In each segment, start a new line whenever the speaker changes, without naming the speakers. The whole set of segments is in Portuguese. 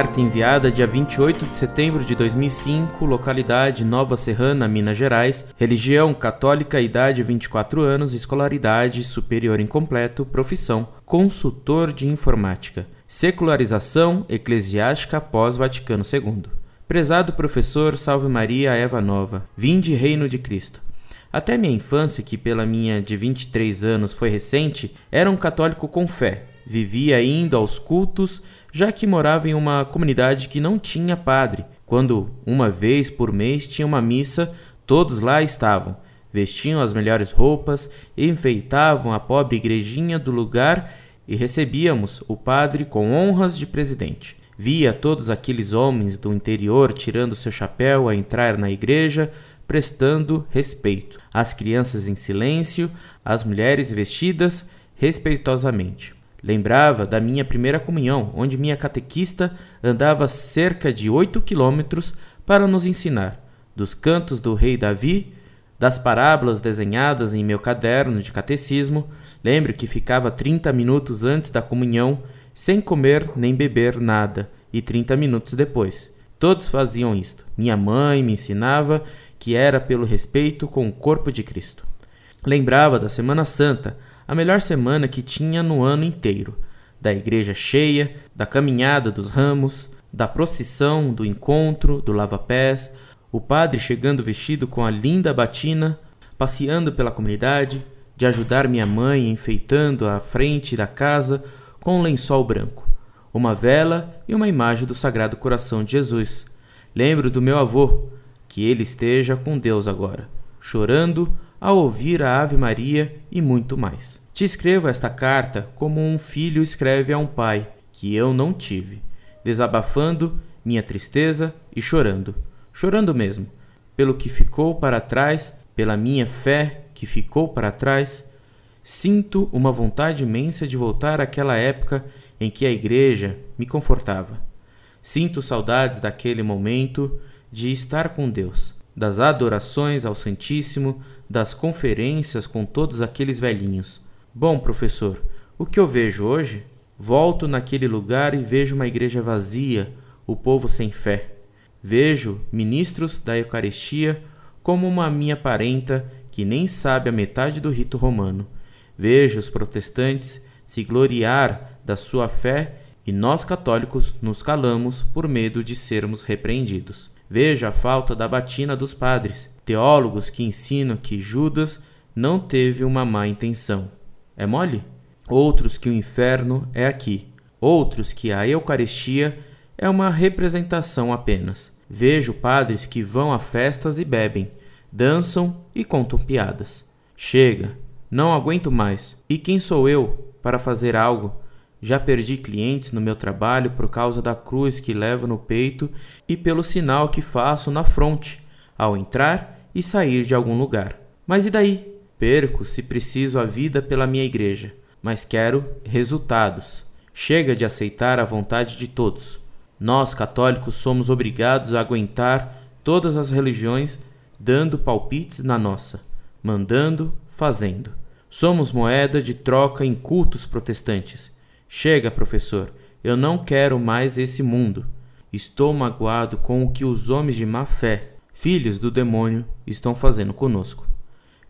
Carta enviada dia 28 de setembro de 2005, localidade Nova Serrana, Minas Gerais, religião católica, idade 24 anos, escolaridade superior incompleto, profissão consultor de informática, secularização eclesiástica após Vaticano II. Prezado professor, salve Maria, Eva Nova, vinde reino de Cristo. Até minha infância, que pela minha de 23 anos foi recente, era um católico com fé. Vivia indo aos cultos, já que morava em uma comunidade que não tinha padre. Quando, uma vez por mês, tinha uma missa, todos lá estavam. Vestiam as melhores roupas, enfeitavam a pobre igrejinha do lugar e recebíamos o padre com honras de presidente. Via todos aqueles homens do interior tirando seu chapéu a entrar na igreja, prestando respeito. As crianças em silêncio, as mulheres vestidas respeitosamente. Lembrava da minha primeira comunhão, onde minha catequista andava cerca de oito quilômetros para nos ensinar dos cantos do rei Davi, das parábolas desenhadas em meu caderno de catecismo. Lembro que ficava 30 minutos antes da comunhão sem comer nem beber nada e 30 minutos depois. Todos faziam isto. Minha mãe me ensinava que era pelo respeito com o corpo de Cristo. Lembrava da Semana Santa, a melhor semana que tinha no ano inteiro, da igreja cheia, da caminhada dos ramos, da procissão, do encontro, do lava-pés, o padre chegando vestido com a linda batina, passeando pela comunidade, de ajudar minha mãe enfeitando a frente da casa com um lençol branco uma vela e uma imagem do Sagrado Coração de Jesus. Lembro do meu avô, que ele esteja com Deus agora, chorando ao ouvir a Ave Maria e muito mais. Te escrevo esta carta como um filho escreve a um pai, que eu não tive, desabafando minha tristeza e chorando, chorando mesmo, pelo que ficou para trás, pela minha fé que ficou para trás. Sinto uma vontade imensa de voltar àquela época em que a igreja me confortava. Sinto saudades daquele momento de estar com Deus, das adorações ao Santíssimo, das conferências com todos aqueles velhinhos. Bom, professor, o que eu vejo hoje? Volto naquele lugar e vejo uma igreja vazia, o povo sem fé. Vejo ministros da Eucaristia como uma minha parenta que nem sabe a metade do rito romano. Vejo os protestantes se gloriar da sua fé e nós católicos nos calamos por medo de sermos repreendidos. Veja a falta da batina dos padres, teólogos que ensinam que Judas não teve uma má intenção. É mole? Outros que o inferno é aqui, outros que a Eucaristia é uma representação apenas. Vejo padres que vão a festas e bebem, dançam e contam piadas. Chega, não aguento mais. E quem sou eu para fazer algo já perdi clientes no meu trabalho por causa da cruz que levo no peito e pelo sinal que faço na fronte ao entrar e sair de algum lugar. Mas e daí? Perco, se preciso, a vida pela minha igreja, mas quero resultados. Chega de aceitar a vontade de todos. Nós, católicos, somos obrigados a aguentar todas as religiões dando palpites na nossa, mandando, fazendo. Somos moeda de troca em cultos protestantes Chega, professor, eu não quero mais esse mundo. Estou magoado com o que os homens de má fé, filhos do demônio, estão fazendo conosco.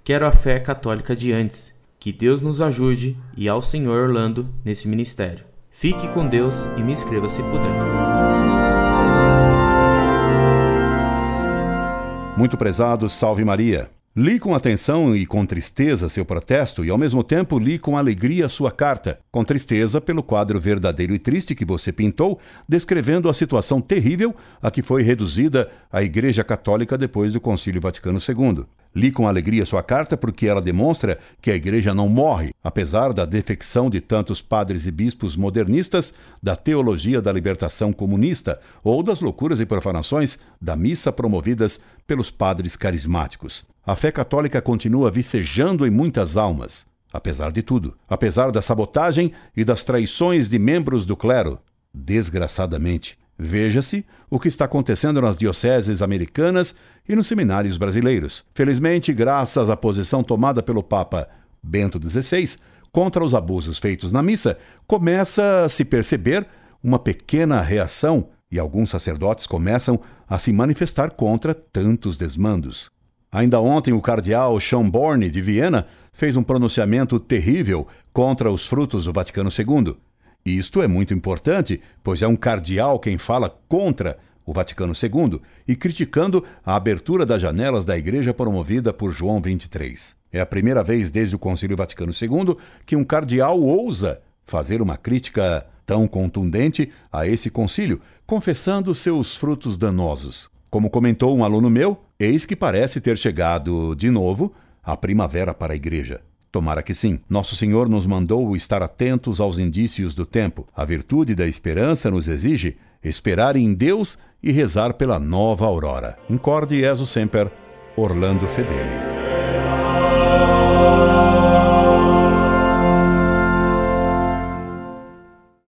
Quero a fé católica de antes. Que Deus nos ajude e ao Senhor Orlando nesse ministério. Fique com Deus e me escreva se puder.
Muito prezado, salve Maria. Li com atenção e com tristeza seu protesto e, ao mesmo tempo, li com alegria sua carta, com tristeza pelo quadro verdadeiro e triste que você pintou, descrevendo a situação terrível a que foi reduzida a Igreja Católica depois do Concílio Vaticano II. Li com alegria sua carta porque ela demonstra que a Igreja não morre, apesar da defecção de tantos padres e bispos modernistas, da teologia da libertação comunista ou das loucuras e profanações da missa promovidas pelos padres carismáticos. A fé católica continua vicejando em muitas almas, apesar de tudo, apesar da sabotagem e das traições de membros do clero. Desgraçadamente, veja-se o que está acontecendo nas dioceses americanas e nos seminários brasileiros. Felizmente, graças à posição tomada pelo Papa Bento XVI contra os abusos feitos na missa, começa a se perceber uma pequena reação e alguns sacerdotes começam a se manifestar contra tantos desmandos. Ainda ontem, o cardeal Schönborn, de Viena, fez um pronunciamento terrível contra os frutos do Vaticano II. E isto é muito importante, pois é um cardeal quem fala contra o Vaticano II e criticando a abertura das janelas da igreja promovida por João XXIII. É a primeira vez desde o Concílio Vaticano II que um cardeal ousa fazer uma crítica tão contundente a esse concílio, confessando seus frutos danosos. Como comentou um aluno meu, eis que parece ter chegado, de novo, a primavera para a igreja. Tomara que sim. Nosso Senhor nos mandou estar atentos aos indícios do tempo. A virtude da esperança nos exige esperar em Deus e rezar pela nova aurora. Incorde Jesus Semper, Orlando Fedeli.